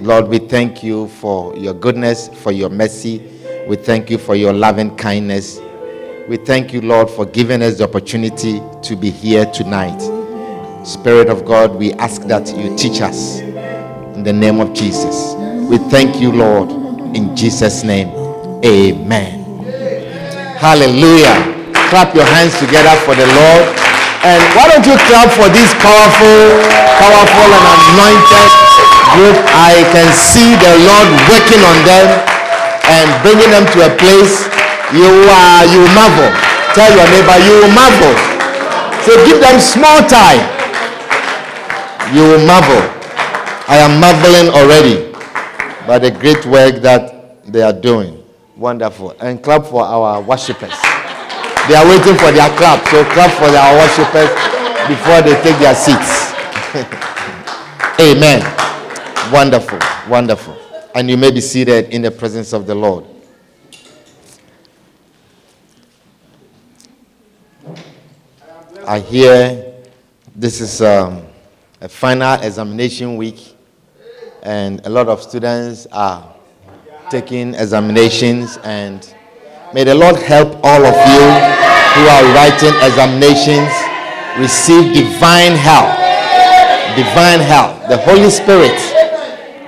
Lord, we thank you for your goodness, for your mercy. We thank you for your loving kindness. We thank you, Lord, for giving us the opportunity to be here tonight. Spirit of God, we ask that you teach us in the name of Jesus. We thank you, Lord, in Jesus' name. Amen. Hallelujah. Clap your hands together for the Lord. And why don't you clap for this powerful, powerful and anointed group? I can see the Lord working on them and bringing them to a place you are, you marvel. Tell your neighbor, you marvel. So give them small time. You marvel. I am marveling already by the great work that they are doing. Wonderful. And clap for our worshippers. They are waiting for their clap. So clap for their worshippers before they take their seats. Amen. Wonderful. Wonderful. And you may be seated in the presence of the Lord. I hear this is um, a final examination week, and a lot of students are taking examinations. And may the Lord help all of you who are writing examinations receive divine help. Divine help. The Holy Spirit.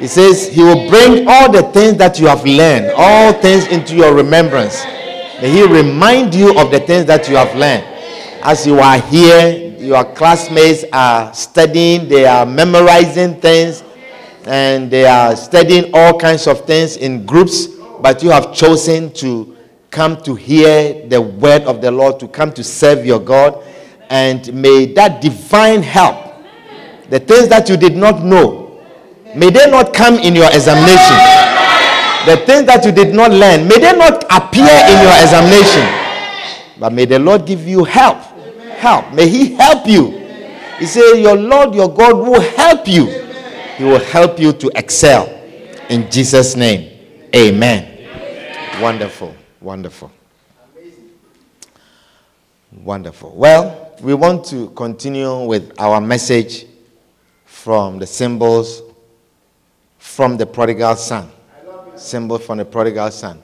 He says He will bring all the things that you have learned, all things into your remembrance. May He remind you of the things that you have learned as you are here, your classmates are studying, they are memorizing things, and they are studying all kinds of things in groups, but you have chosen to come to hear the word of the Lord, to come to serve your God. And may that divine help, the things that you did not know, may they not come in your examination. The things that you did not learn, may they not appear in your examination. But may the Lord give you help help. May He help you. He said, Your Lord, your God will help you. He will help you to excel. In Jesus' name. Amen. Wonderful. Wonderful. Wonderful. Well, we want to continue with our message from the symbols from the prodigal son. Symbol from the prodigal son.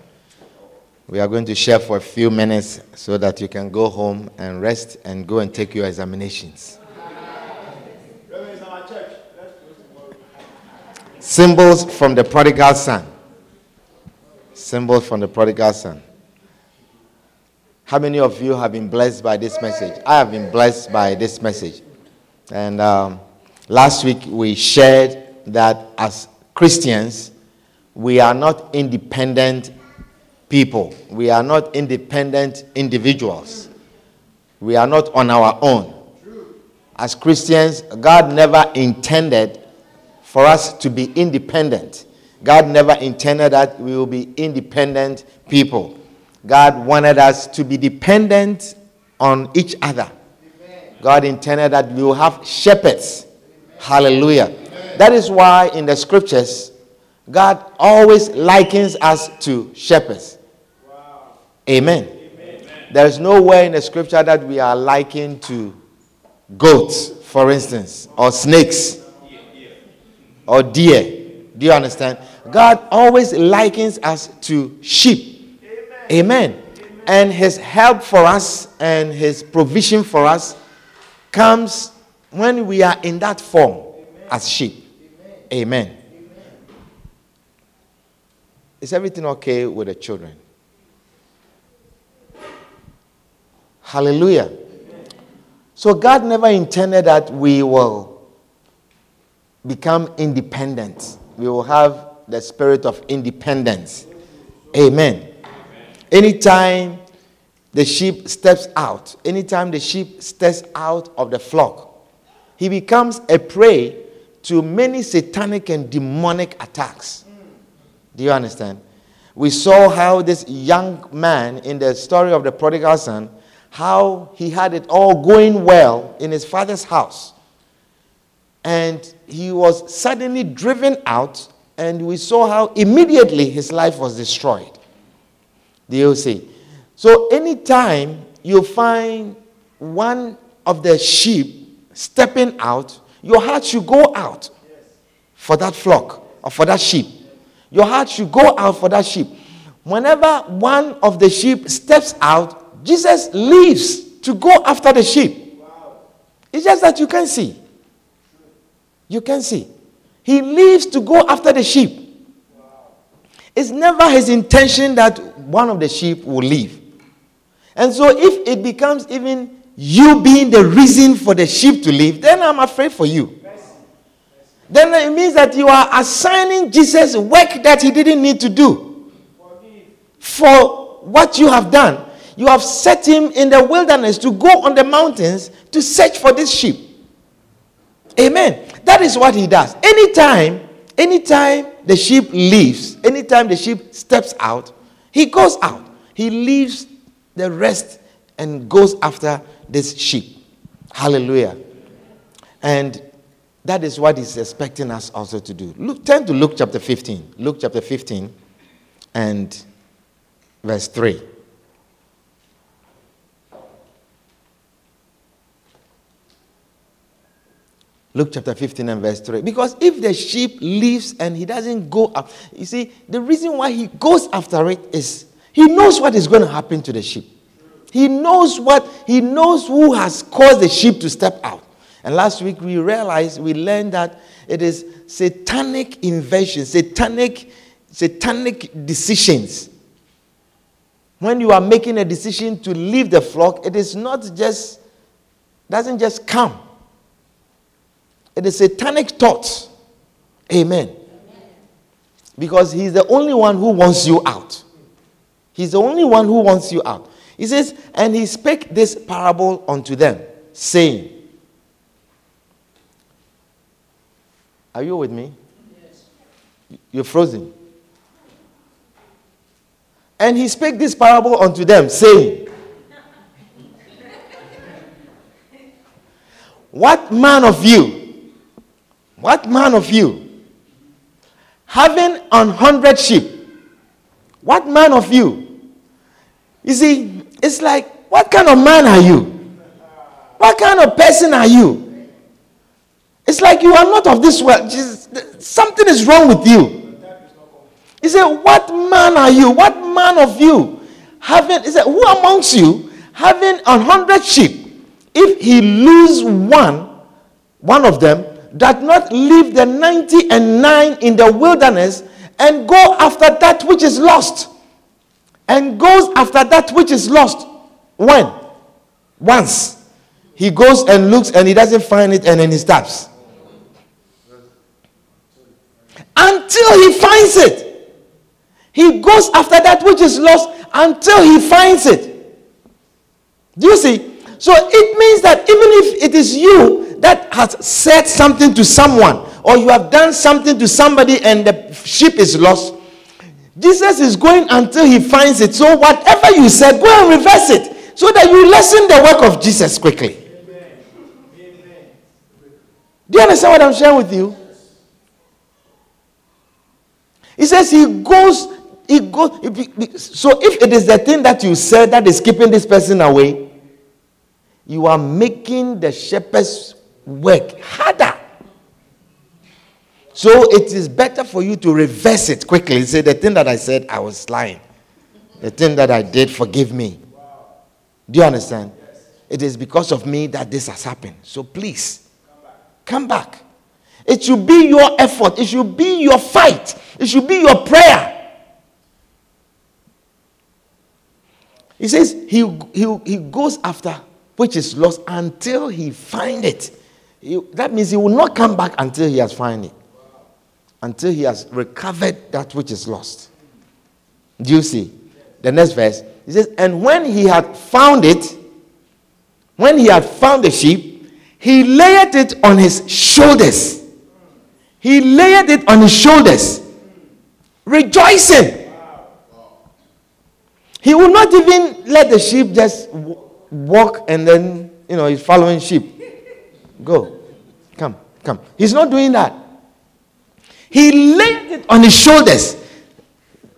We are going to share for a few minutes so that you can go home and rest and go and take your examinations. Symbols from the prodigal son. Symbols from the prodigal son. How many of you have been blessed by this message? I have been blessed by this message. And um, last week we shared that as Christians, we are not independent people. We are not independent individuals. We are not on our own. As Christians, God never intended for us to be independent. God never intended that we will be independent people. God wanted us to be dependent on each other. God intended that we will have shepherds. Hallelujah. That is why in the scriptures, God always likens us to shepherds. Amen. There is nowhere in the scripture that we are likened to goats, for instance, or snakes, or deer. Do you understand? God always likens us to sheep. Amen. And his help for us and his provision for us comes when we are in that form as sheep. Amen. Is everything okay with the children? Hallelujah. So God never intended that we will become independent. We will have the spirit of independence. Amen. Anytime the sheep steps out, anytime the sheep steps out of the flock, he becomes a prey to many satanic and demonic attacks. Do you understand? We saw how this young man in the story of the prodigal son, how he had it all going well in his father's house. And he was suddenly driven out, and we saw how immediately his life was destroyed. Do you see? So, anytime you find one of the sheep stepping out, your heart should go out for that flock or for that sheep. Your heart should go out for that sheep. Whenever one of the sheep steps out, Jesus leaves to go after the sheep. It's just that you can see. You can see. He leaves to go after the sheep. It's never his intention that one of the sheep will leave. And so, if it becomes even you being the reason for the sheep to leave, then I'm afraid for you. Then it means that you are assigning Jesus work that he didn't need to do. For what you have done, you have set him in the wilderness to go on the mountains to search for this sheep. Amen. That is what he does. Anytime, anytime the sheep leaves, anytime the sheep steps out, he goes out. He leaves the rest and goes after this sheep. Hallelujah. And that is what he's expecting us also to do. Look, turn to Luke chapter 15. Luke chapter 15 and verse 3. Luke chapter 15 and verse 3. Because if the sheep leaves and he doesn't go up, you see, the reason why he goes after it is he knows what is going to happen to the sheep. He knows what, he knows who has caused the sheep to step out. And last week we realized, we learned that it is satanic invention, satanic, satanic decisions. When you are making a decision to leave the flock, it is not just, doesn't just come. It is satanic thoughts. Amen. Because he's the only one who wants you out. He's the only one who wants you out. He says, and he spake this parable unto them, saying, Are you with me? Yes. You're frozen. And he spake this parable unto them, saying, What man of you, what man of you, having an hundred sheep, what man of you? You see, it's like, what kind of man are you? What kind of person are you? It's like you are not of this world. something is wrong with you. He said, What man are you? What man of you? Having, he said, Who amongst you having a hundred sheep, if he lose one, one of them, does not leave the ninety and nine in the wilderness and go after that which is lost? And goes after that which is lost. When? Once. He goes and looks and he doesn't find it and then he stops until he finds it. He goes after that which is lost until he finds it. Do you see? So it means that even if it is you that has said something to someone, or you have done something to somebody and the sheep is lost, Jesus is going until he finds it. So whatever you said, go and reverse it so that you lessen the work of Jesus quickly. Do you understand what I'm sharing with you? He says he goes, he goes. So if it is the thing that you said that is keeping this person away, you are making the shepherd's work harder. So it is better for you to reverse it quickly. Say, the thing that I said, I was lying. The thing that I did, forgive me. Do you understand? It is because of me that this has happened. So please, come back. It should be your effort. It should be your fight. It should be your prayer. He says he, he, he goes after which is lost until he find it. He, that means he will not come back until he has found it. Until he has recovered that which is lost. Do you see? The next verse. He says, and when he had found it, when he had found the sheep, he laid it on his shoulders. He laid it on his shoulders, rejoicing. He will not even let the sheep just walk and then, you know, he's following sheep. Go. Come, come. He's not doing that. He laid it on his shoulders.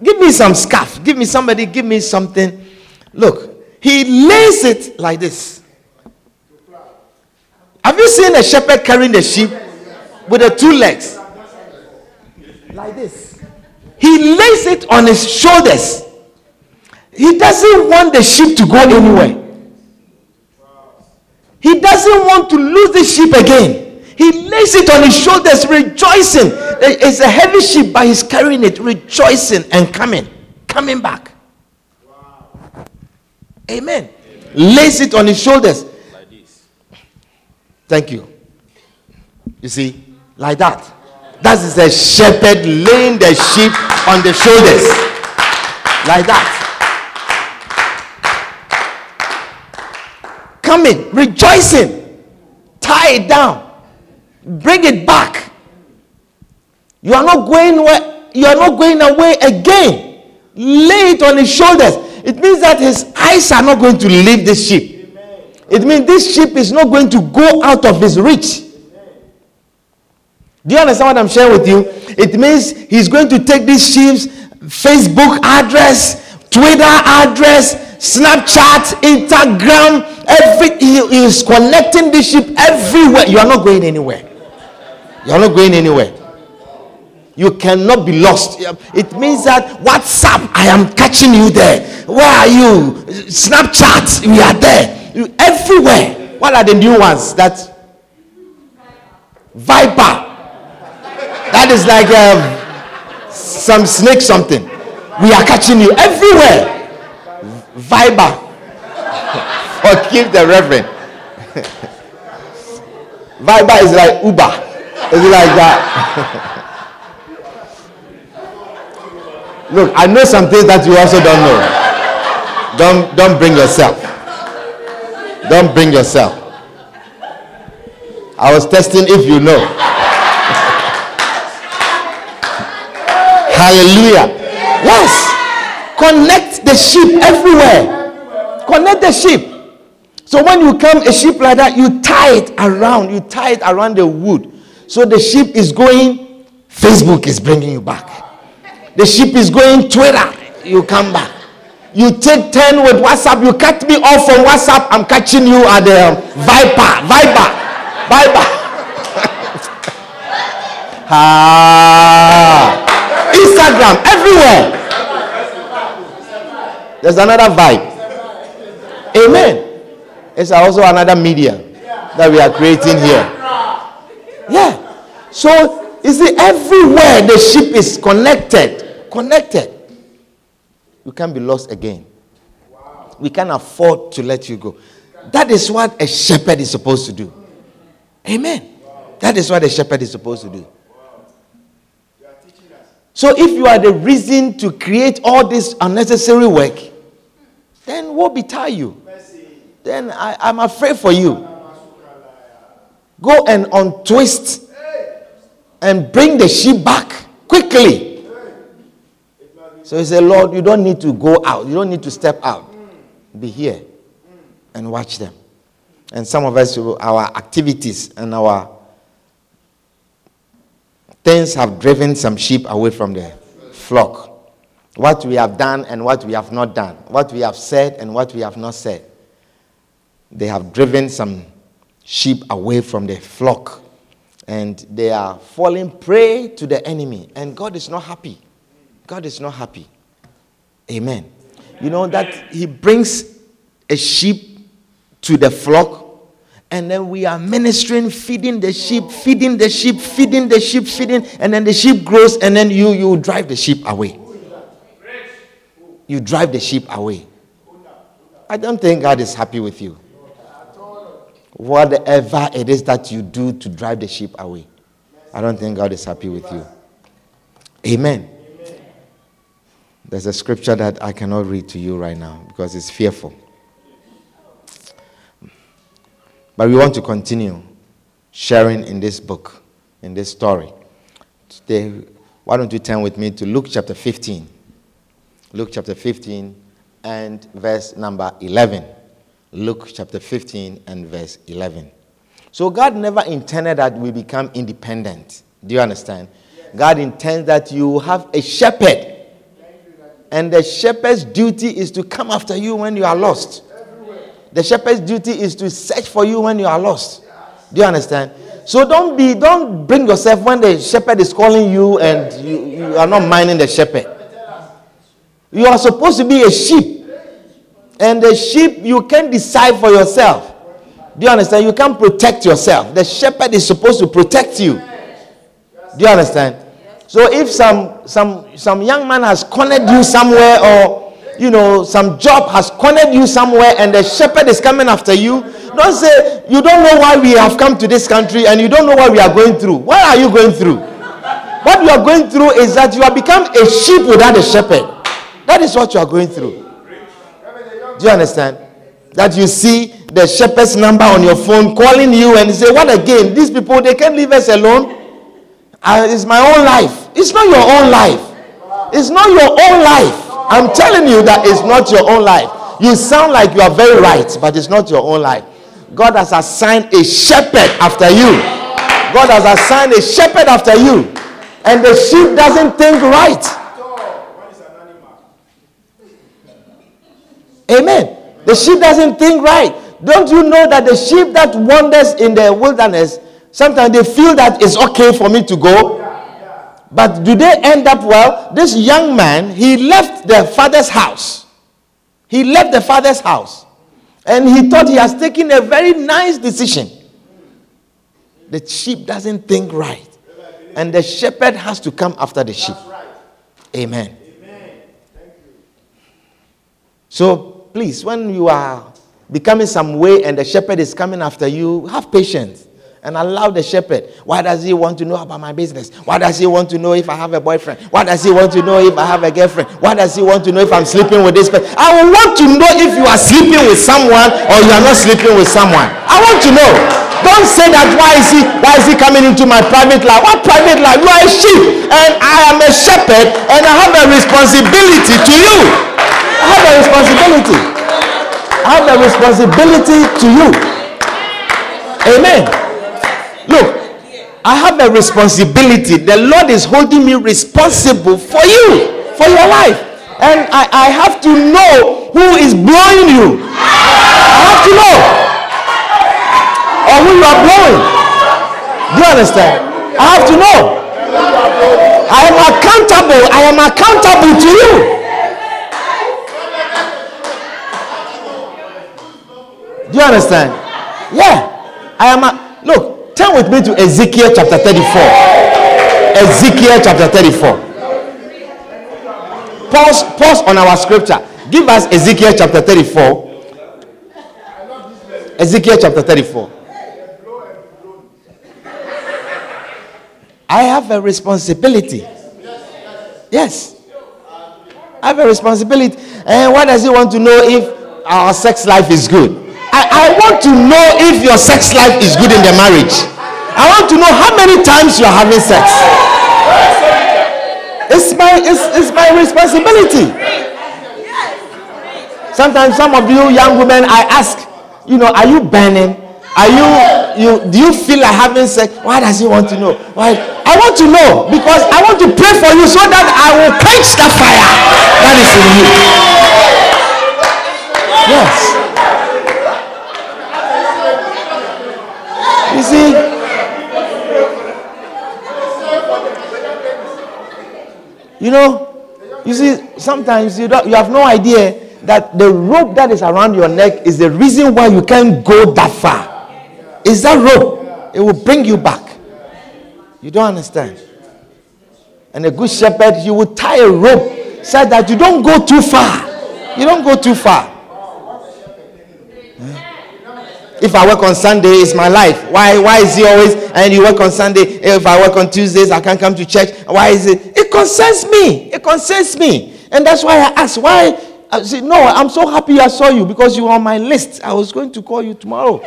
Give me some scarf. Give me somebody, give me something. Look, he lays it like this. Have you seen a shepherd carrying the sheep with the two legs? Like this. He lays it on his shoulders. He doesn't want the sheep to go anywhere. He doesn't want to lose the sheep again. He lays it on his shoulders, rejoicing. It's a heavy sheep, but he's carrying it, rejoicing and coming, coming back. Amen. Lays it on his shoulders. Like this. Thank you. You see, like that. That is a shepherd laying the sheep on the shoulders. Like that. Coming, rejoicing. Tie it down. Bring it back. You are not going where you are not going away again. Lay it on his shoulders. It means that his eyes are not going to leave this sheep. It means this sheep is not going to go out of his reach. Do you understand what I'm sharing with you? It means he's going to take this sheep's Facebook address, Twitter address, Snapchat, Instagram, every he is connecting this sheep everywhere. You are not going anywhere. You are not going anywhere. You cannot be lost. It means that WhatsApp, I am catching you there. Where are you? Snapchat, we are there. You, everywhere. What are the new ones? That Viper. That is like um, some snake something. We are catching you everywhere. Viber. Forgive the reverend. Viber is like Uber. Is it like that? Look, I know some things that you also don't know. Don't don't bring yourself. Don't bring yourself. I was testing if you know. Hallelujah. Yes. Connect the sheep everywhere. Connect the sheep. So when you come a sheep like that, you tie it around. You tie it around the wood. So the sheep is going. Facebook is bringing you back. The sheep is going Twitter. You come back. You take 10 with WhatsApp. You cut me off from WhatsApp. I'm catching you at the Viper. Viper. Viper. ah. Instagram. Everywhere. There's another vibe. Amen. It's also another media that we are creating here. Yeah. So, you see, everywhere the ship is connected, connected, you can't be lost again. We can't afford to let you go. That is what a shepherd is supposed to do. Amen. That is what a shepherd is supposed to do. So if you are the reason to create all this unnecessary work, then what betide you? Then I, I'm afraid for you. Go and untwist and bring the sheep back quickly. So he said, Lord, you don't need to go out. You don't need to step out. Be here and watch them. And some of us, our activities and our things have driven some sheep away from the flock. What we have done and what we have not done. What we have said and what we have not said. They have driven some sheep away from the flock. And they are falling prey to the enemy. And God is not happy. God is not happy. Amen. You know that He brings a sheep to the flock and then we are ministering, feeding the sheep, feeding the sheep, feeding the sheep, feeding, and then the sheep grows, and then you you drive the sheep away. You drive the sheep away. I don't think God is happy with you. Whatever it is that you do to drive the sheep away, I don't think God is happy with you. Amen. There's a scripture that I cannot read to you right now because it's fearful. But we want to continue sharing in this book, in this story. Today, why don't you turn with me to Luke chapter 15? Luke chapter 15 and verse number 11. Luke chapter 15 and verse 11. So, God never intended that we become independent. Do you understand? God intends that you have a shepherd. And the shepherd's duty is to come after you when you are lost. The shepherd's duty is to search for you when you are lost. Do you understand? So don't be, don't bring yourself when the shepherd is calling you and you, you are not minding the shepherd. You are supposed to be a sheep. And the sheep, you can decide for yourself. Do you understand? You can't protect yourself. The shepherd is supposed to protect you. Do you understand? So if some some some young man has cornered you somewhere or you know some job has cornered you somewhere and the shepherd is coming after you, don't say you don't know why we have come to this country and you don't know what we are going through. What are you going through? What you are going through is that you have become a sheep without a shepherd. That is what you are going through. Do you understand? That you see the shepherd's number on your phone calling you and say, What again? These people, they can't leave us alone. Uh, it's my own life. It's not your own life. It's not your own life. I'm telling you that it's not your own life. You sound like you are very right, but it's not your own life. God has assigned a shepherd after you. God has assigned a shepherd after you. And the sheep doesn't think right. Amen. The sheep doesn't think right. Don't you know that the sheep that wanders in the wilderness, sometimes they feel that it's okay for me to go. But do they end up well? This young man, he left the father's house. He left the father's house. And he thought he has taken a very nice decision. The sheep doesn't think right. And the shepherd has to come after the sheep. Amen. So please, when you are becoming some way and the shepherd is coming after you, have patience and allow the shepherd. Why does he want to know about my business? Why does he want to know if I have a boyfriend? Why does he want to know if I have a girlfriend? Why does he want to know if I'm sleeping with this person? I want to know if you are sleeping with someone or you are not sleeping with someone. I want to know. Don't say that why is he why is he coming into my private life? What private life? You are a sheep and I am a shepherd and I have a responsibility to you. I have a responsibility. I have a responsibility to you. Amen. Look, I have a responsibility. The Lord is holding me responsible for you, for your life. And I, I have to know who is blowing you. I have to know. Or who you are blowing. Do you understand? I have to know. I am accountable. I am accountable to you. Do you understand? Yeah. I am a, look, turn with me to Ezekiel chapter 34. Ezekiel chapter 34. Pause, pause on our scripture. Give us Ezekiel chapter 34. Ezekiel chapter 34. I have a responsibility. Yes. I have a responsibility. And why does he want to know if our sex life is good? I, want to know if your sex life is good in the marriage. I want to know how many times you are having sex. It's my it's, it's my responsibility. Sometimes some of you young women, I ask, you know, are you burning? Are you you do you feel like having sex? Why does he want to know? Why? I want to know because I want to pray for you so that I will quench the fire that is in you. Yes. You know, you see, sometimes you don't, you have no idea that the rope that is around your neck is the reason why you can't go that far. Is that rope? It will bring you back. You don't understand. And a good shepherd, he will tie a rope so that you don't go too far. You don't go too far. If I work on Sunday, it's my life. Why, why is he always, and you work on Sunday? If I work on Tuesdays, I can't come to church. Why is it? It concerns me. It concerns me. And that's why I ask, why? I said, no, I'm so happy I saw you because you were on my list. I was going to call you tomorrow.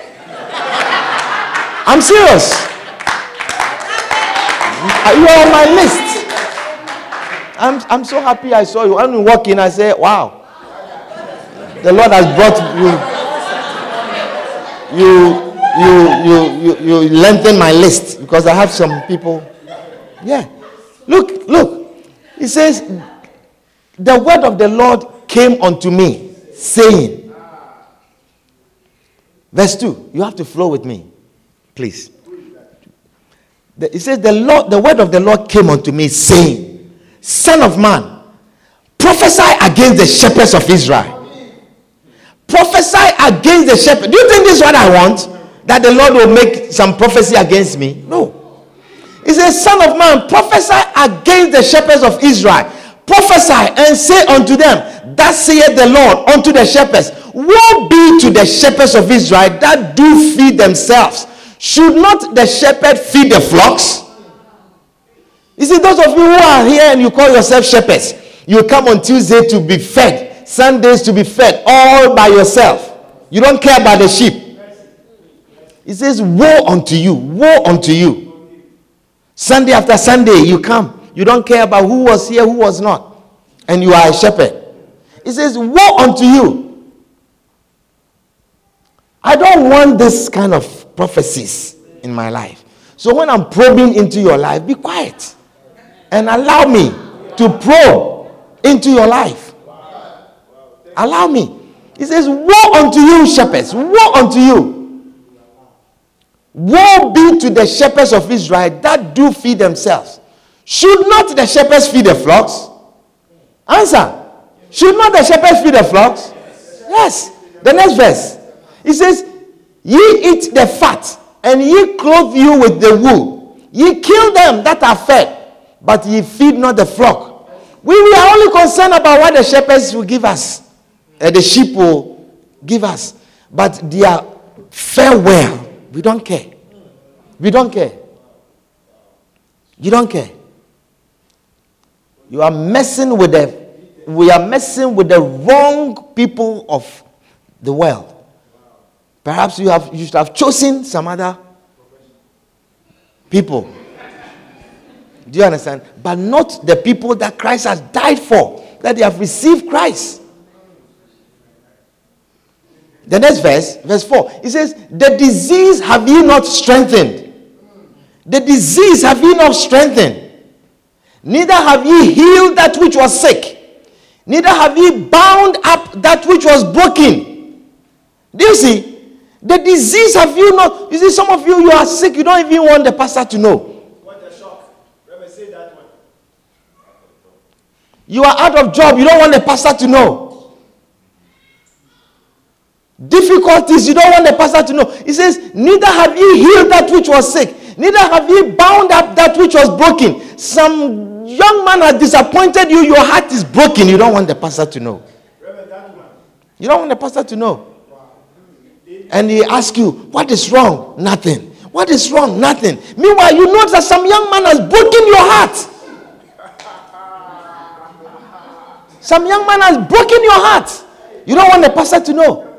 I'm serious. Uh, you are on my list. I'm, I'm so happy I saw you. When we walk in, I say, wow. The Lord has brought you. You, you, you, you, you lengthen my list because I have some people. Yeah. Look, look. He says, the word of the Lord came unto me, saying, Verse 2, you have to flow with me, please. It says, the, Lord, the word of the Lord came unto me, saying, Son of man, prophesy against the shepherds of Israel. Prophesy against the shepherd. Do you think this is what I want? That the Lord will make some prophecy against me? No. He says, Son of man, prophesy against the shepherds of Israel. Prophesy and say unto them, Thus saith the Lord unto the shepherds, Woe be to the shepherds of Israel that do feed themselves. Should not the shepherd feed the flocks? You see, those of you who are here and you call yourself shepherds, you come on Tuesday to be fed, Sundays to be fed, all by yourself. You don't care about the sheep. He says, Woe unto you, woe unto you. Sunday after Sunday, you come. You don't care about who was here, who was not. And you are a shepherd. He says, Woe unto you. I don't want this kind of prophecies in my life. So when I'm probing into your life, be quiet and allow me to probe into your life. Allow me. He says, Woe unto you, shepherds! Woe unto you! Woe be to the shepherds of Israel that do feed themselves. Should not the shepherds feed the flocks? Answer. Should not the shepherds feed the flocks? Yes. The next verse. He says, Ye eat the fat, and ye clothe you with the wool. Ye kill them that are fed, but ye feed not the flock. We, we are only concerned about what the shepherds will give us, uh, the sheep will give us. But their farewell, we don't care. We don't care. You don't care. You are messing with the we are messing with the wrong people of the world. Perhaps you have you should have chosen some other people. Do you understand? But not the people that Christ has died for, that they have received Christ. The next verse, verse 4, it says, The disease have you not strengthened. The disease have you not strengthened. Neither have ye healed that which was sick. Neither have ye bound up that which was broken. Do you see? The disease have you not. You see, some of you, you are sick. You don't even want the pastor to know. What a shock. Me say that one. You are out of job. You don't want the pastor to know. Difficulties. You don't want the pastor to know. He says, Neither have ye healed that which was sick. Neither have ye bound up that which was broken. Some young man has disappointed you. Your heart is broken. You don't want the pastor to know. You don't want the pastor to know. And he asks you, What is wrong? Nothing. What is wrong? Nothing. Meanwhile, you know that some young man has broken your heart. Some young man has broken your heart. You don't want the pastor to know.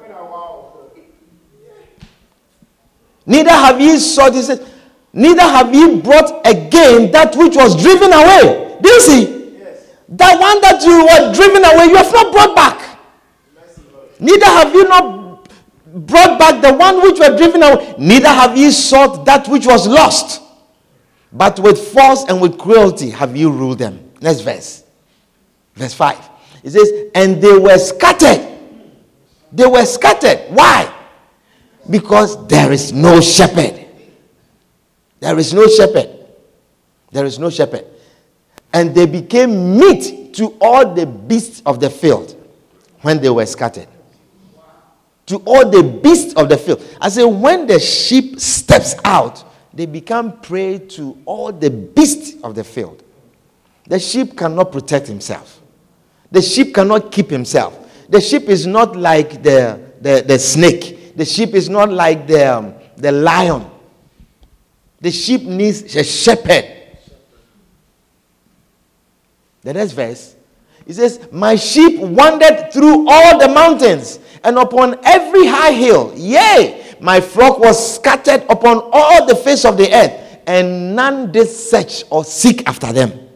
Neither have ye sought, he said, neither have ye brought again that which was driven away. Do you see? Yes. That one that you were driven away, you have not brought back. Neither have you not brought back the one which were driven away. Neither have ye sought that which was lost. But with force and with cruelty have you ruled them. Next verse. Verse 5. It says, And they were scattered. They were scattered. Why? Because there is no shepherd. There is no shepherd. There is no shepherd. And they became meat to all the beasts of the field when they were scattered. To all the beasts of the field. I say, when the sheep steps out, they become prey to all the beasts of the field. The sheep cannot protect himself. The sheep cannot keep himself. The sheep is not like the, the, the snake. The sheep is not like the, um, the lion. The sheep needs a shepherd. The next verse, it says, My sheep wandered through all the mountains and upon every high hill. Yea, my flock was scattered upon all the face of the earth, and none did search or seek after them.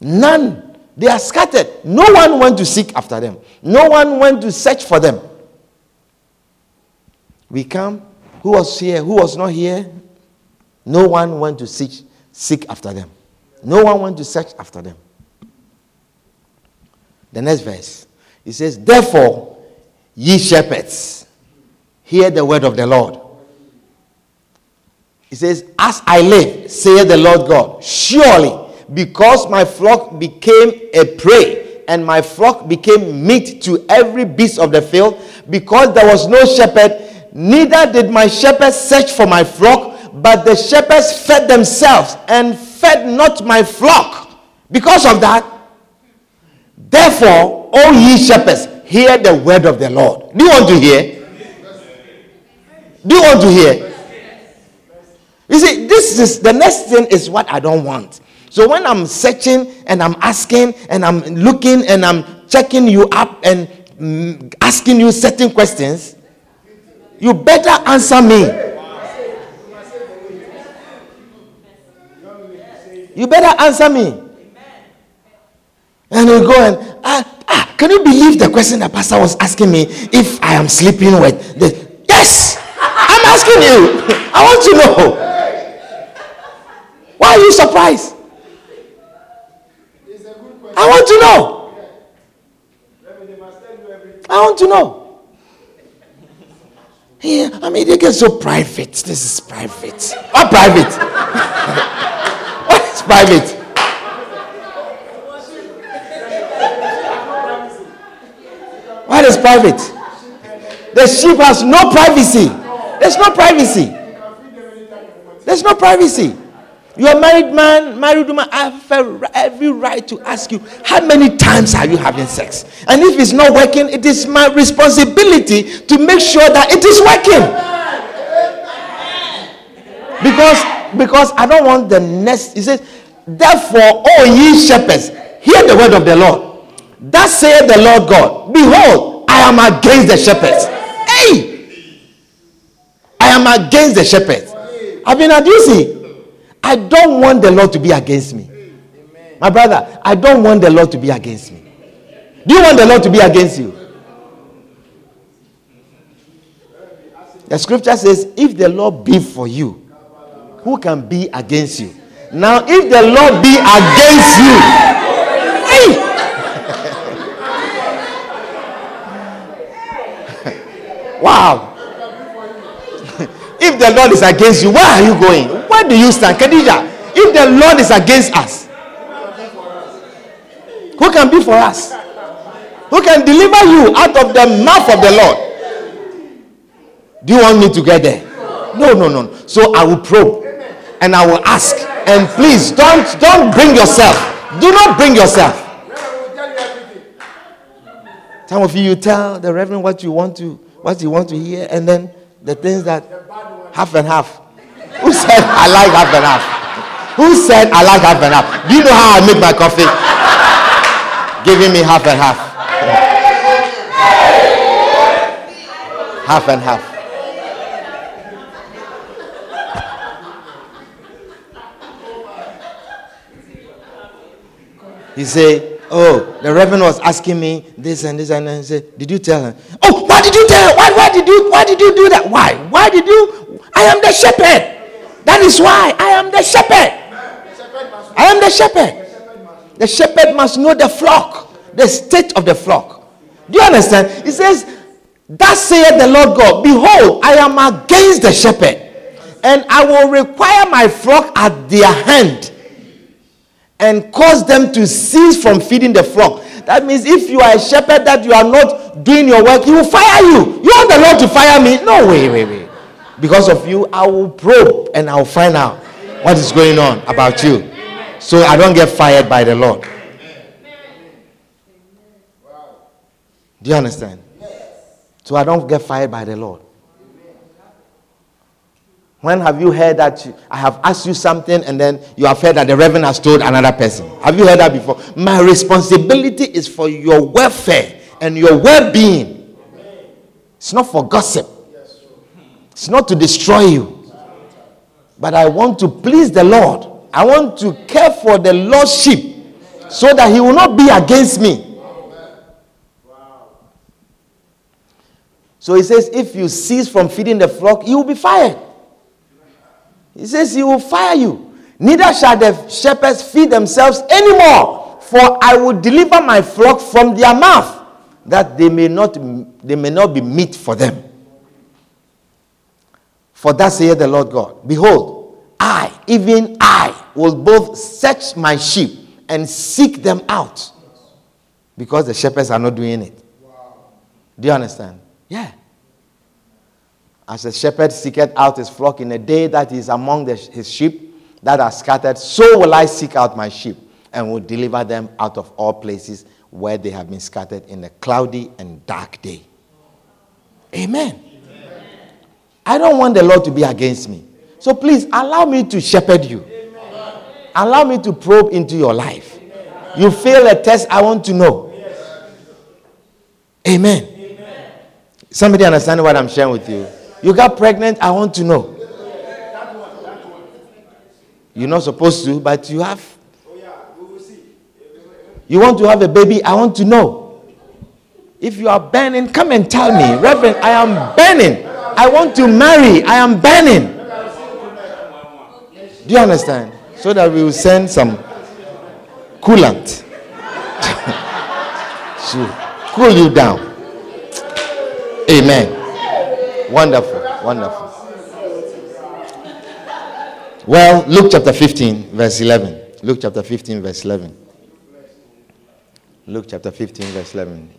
None. They are scattered. No one went to seek after them, no one went to search for them. We come. Who was here? Who was not here? No one went to seek, seek after them. No one went to search after them. The next verse. It says, Therefore, ye shepherds, hear the word of the Lord. It says, As I live, saith the Lord God, surely because my flock became a prey and my flock became meat to every beast of the field, because there was no shepherd, neither did my shepherds search for my flock, but the shepherds fed themselves and fed not my flock. Because of that, therefore, all ye shepherds, hear the word of the Lord. Do you want to hear? Do you want to hear? You see, this is the next thing is what I don't want. So when I'm searching and I'm asking and I'm looking and I'm checking you up and mm, asking you certain questions, you better answer me. You better answer me. And you go and ah, ah, can you believe the question the pastor was asking me if I am sleeping with the yes, I'm asking you. I want to know. Why are you surprised? I want to know. I want to know. Yeah, I mean, they get so private. This is private. What private? what is private? What is private? The sheep has no privacy. There's no privacy. There's no privacy. You're a married man, married woman. I have every right to ask you, how many times are you having sex? And if it's not working, it is my responsibility to make sure that it is working. Because, because I don't want the next. He says, Therefore, O ye shepherds, hear the word of the Lord. Thus saith the Lord God, Behold, I am against the shepherds. Hey! I am against the shepherds. I've been abusing. I don't want the Lord to be against me. My brother, I don't want the Lord to be against me. Do you want the Lord to be against you? The scripture says, if the Lord be for you, who can be against you? Now, if the Lord be against you, hey! wow. if the Lord is against you, where are you going? Where do you stand? Khadija, if the Lord is against us, who can be for us? Who can deliver you out of the mouth of the Lord? Do you want me to get there? No, no, no. So I will probe and I will ask. And please don't don't bring yourself. Do not bring yourself. Some of you you tell the reverend what you want to what you want to hear, and then the things that half and half. Who said I like half and half? Who said I like half and half? Do you know how I make my coffee? Giving me half and half. half and half. He say, "Oh, the reverend was asking me this and this and then he said, did you tell her? Oh, why did you tell her? Why, why did you why did you do that? Why? Why did you? I am the shepherd. That is why I am the shepherd. I am the shepherd. The shepherd must know the flock, the state of the flock. Do you understand? He says, Thus saith the Lord God, Behold, I am against the shepherd, and I will require my flock at their hand and cause them to cease from feeding the flock. That means if you are a shepherd that you are not doing your work, he will fire you. You want the Lord to fire me? No, wait, wait, wait. Because of you, I will probe and I'll find out what is going on about you. So I don't get fired by the Lord. Do you understand? So I don't get fired by the Lord. When have you heard that you- I have asked you something and then you have heard that the reverend has told another person? Have you heard that before? My responsibility is for your welfare and your well being. It's not for gossip, it's not to destroy you. But I want to please the Lord. I want to care for the Lord's sheep so that He will not be against me. So He says, if you cease from feeding the flock, you will be fired. He says, He will fire you. Neither shall the shepherds feed themselves anymore, for I will deliver my flock from their mouth, that they may not, they may not be meat for them. For thus saith the Lord God Behold, I, even I, will both search my sheep and seek them out, because the shepherds are not doing it. Do you understand? Yeah. As a shepherd seeketh out his flock in a day that he is among the, his sheep that are scattered, so will I seek out my sheep and will deliver them out of all places where they have been scattered in a cloudy and dark day. Amen. I don't want the Lord to be against me. So please allow me to shepherd you. Allow me to probe into your life. You fail a test, I want to know. Amen. Somebody understand what I'm sharing with you? You got pregnant, I want to know. You're not supposed to, but you have. Oh, yeah. We will see. You want to have a baby, I want to know. If you are burning, come and tell me, Reverend, I am burning. I want to marry, I am burning. Do you understand? So that we will send some coolant to cool you down. Amen. Wonderful, wonderful. Well, Luke chapter 15, verse 11. Luke chapter 15, verse 11. Luke chapter 15, verse 11.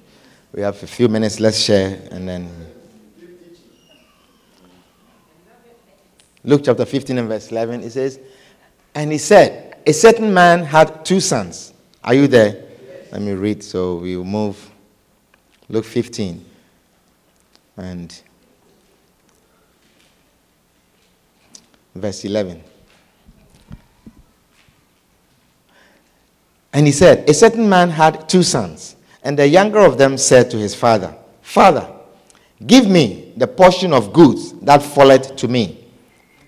We have a few minutes, let's share and then. Luke chapter 15 and verse 11, it says, And he said, A certain man had two sons. Are you there? Let me read so we will move. Luke 15 and verse 11. And he said, A certain man had two sons, and the younger of them said to his father, Father, give me the portion of goods that falleth to me.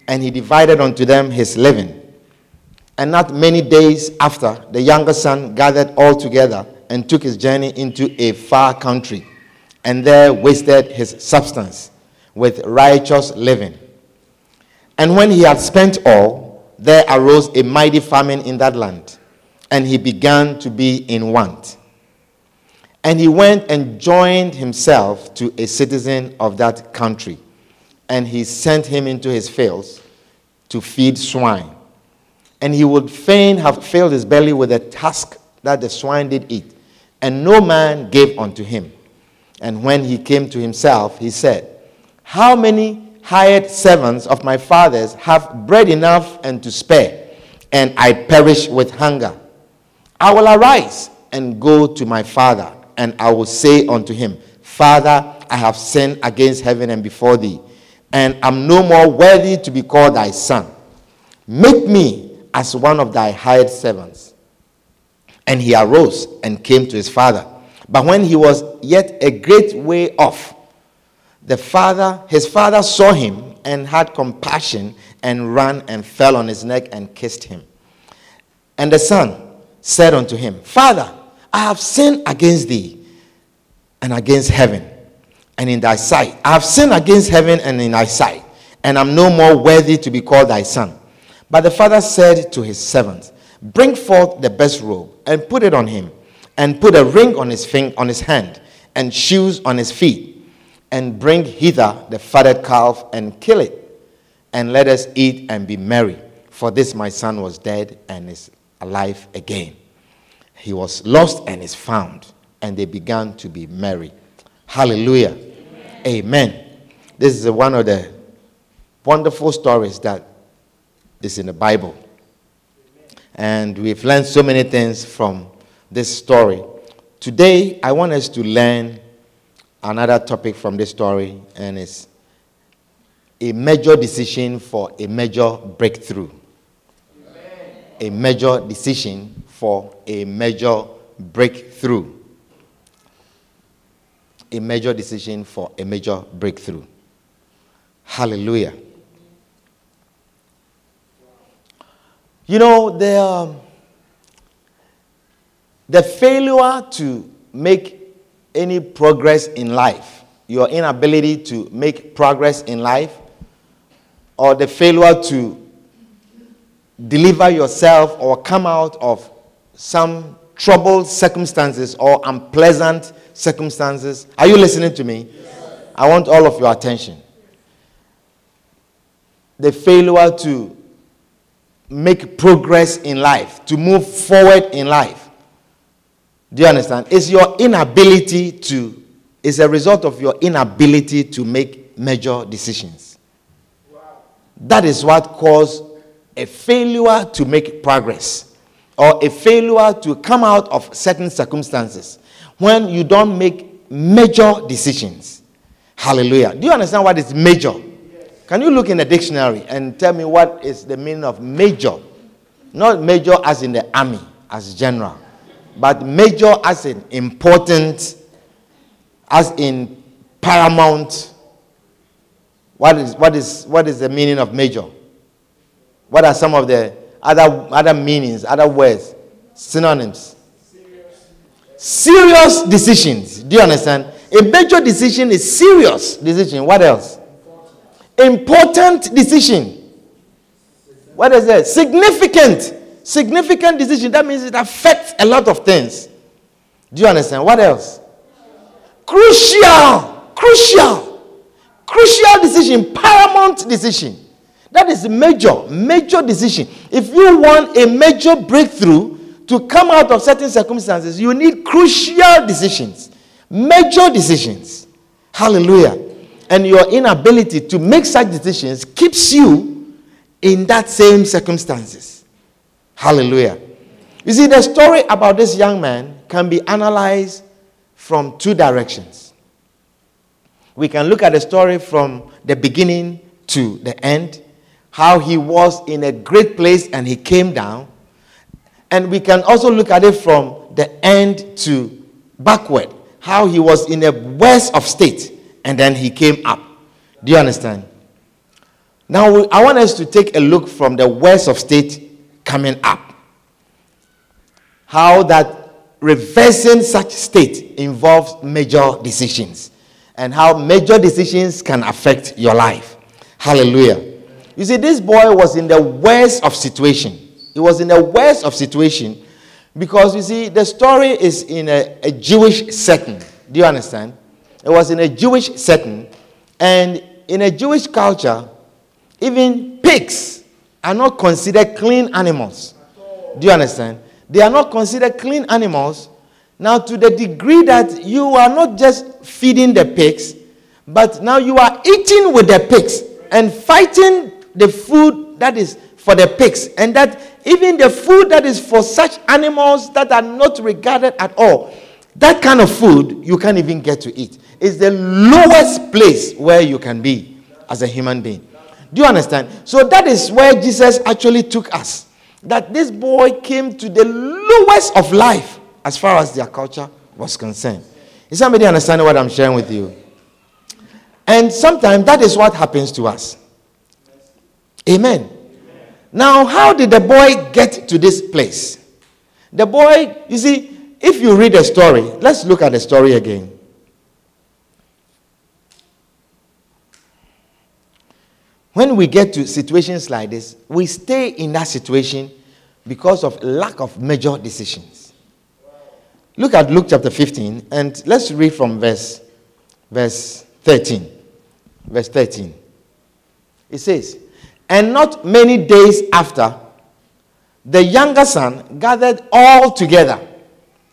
And he divided unto them his living. And not many days after, the younger son gathered all together and took his journey into a far country, and there wasted his substance with righteous living. And when he had spent all, there arose a mighty famine in that land, and he began to be in want. And he went and joined himself to a citizen of that country, and he sent him into his fields to feed swine. And he would fain have filled his belly with the task that the swine did eat, and no man gave unto him. And when he came to himself, he said, How many hired servants of my father's have bread enough and to spare, and I perish with hunger? I will arise and go to my father, and I will say unto him, Father, I have sinned against heaven and before thee, and am no more worthy to be called thy son. Make me as one of thy hired servants. And he arose and came to his father. But when he was yet a great way off, the father, his father saw him and had compassion and ran and fell on his neck and kissed him. And the son said unto him, Father, I have sinned against thee and against heaven and in thy sight. I have sinned against heaven and in thy sight, and I am no more worthy to be called thy son. But the father said to his servants, Bring forth the best robe and put it on him, and put a ring on his finger, on his hand, and shoes on his feet, and bring hither the fatted calf and kill it, and let us eat and be merry. For this my son was dead and is alive again. He was lost and is found, and they began to be merry. Hallelujah. Amen. Amen. This is one of the wonderful stories that is in the Bible. And we've learned so many things from this story. Today, I want us to learn another topic from this story, and it's a major decision for a major breakthrough. A major decision for a major breakthrough. A major decision for a major breakthrough. Hallelujah. You know, the, um, the failure to make any progress in life, your inability to make progress in life, or the failure to deliver yourself or come out of some troubled circumstances or unpleasant circumstances. Are you listening to me? Yes. I want all of your attention. The failure to make progress in life, to move forward in life. Do you understand? It's your inability to, it's a result of your inability to make major decisions. That is what caused a failure to make progress or a failure to come out of certain circumstances when you don't make major decisions. Hallelujah. Do you understand what is major? Can you look in the dictionary and tell me what is the meaning of major? Not major as in the army, as general, but major as in important, as in paramount. What is, what is, what is the meaning of major? What are some of the other, other meanings, other words, synonyms? Serious decisions. Do you understand? A major decision is serious decision. What else? important decision. What is that? Significant. Significant decision. That means it affects a lot of things. Do you understand? What else? Crucial. Crucial. Crucial decision. Paramount decision. That is a major. Major decision. If you want a major breakthrough to come out of certain circumstances, you need crucial decisions. Major decisions. Hallelujah and your inability to make such decisions keeps you in that same circumstances. Hallelujah. You see, the story about this young man can be analyzed from two directions. We can look at the story from the beginning to the end, how he was in a great place and he came down. And we can also look at it from the end to backward, how he was in a worse of state and then he came up. Do you understand? Now, I want us to take a look from the west of state coming up. How that reversing such state involves major decisions, and how major decisions can affect your life. Hallelujah. You see, this boy was in the worst of situation. He was in the worst of situation because you see, the story is in a, a Jewish setting. Do you understand? It was in a Jewish setting, and in a Jewish culture, even pigs are not considered clean animals. Do you understand? They are not considered clean animals. Now, to the degree that you are not just feeding the pigs, but now you are eating with the pigs and fighting the food that is for the pigs, and that even the food that is for such animals that are not regarded at all, that kind of food you can't even get to eat is the lowest place where you can be as a human being. Do you understand? So that is where Jesus actually took us. That this boy came to the lowest of life as far as their culture was concerned. Is somebody understanding what I'm sharing with you? And sometimes that is what happens to us. Amen. Now, how did the boy get to this place? The boy, you see, if you read the story, let's look at the story again. When we get to situations like this, we stay in that situation because of lack of major decisions. Look at Luke chapter 15 and let's read from verse verse 13. Verse 13. It says, "And not many days after, the younger son gathered all together.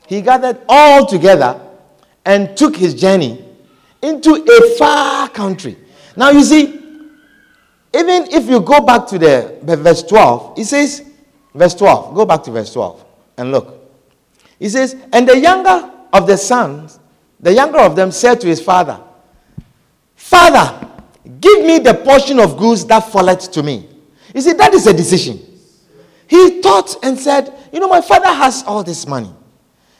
He gathered all together and took his journey into a far country." Now you see, even if you go back to the verse 12, it says, verse 12, go back to verse 12 and look. He says, And the younger of the sons, the younger of them said to his father, Father, Give me the portion of goods that falleth to me. You see, that is a decision. He thought and said, You know, my father has all this money.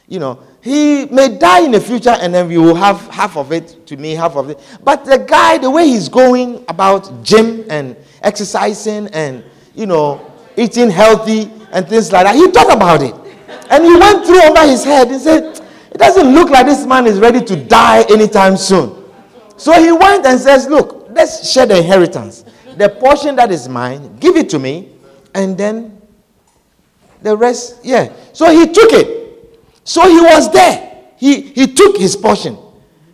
You know, he may die in the future and then we will have half of it to me, half of it. But the guy, the way he's going about gym and exercising and, you know, eating healthy and things like that, he thought about it. And he went through over his head and said, It doesn't look like this man is ready to die anytime soon. So he went and says, Look, let's share the inheritance. The portion that is mine, give it to me, and then the rest, yeah. So he took it. So he was there. He, he took his portion.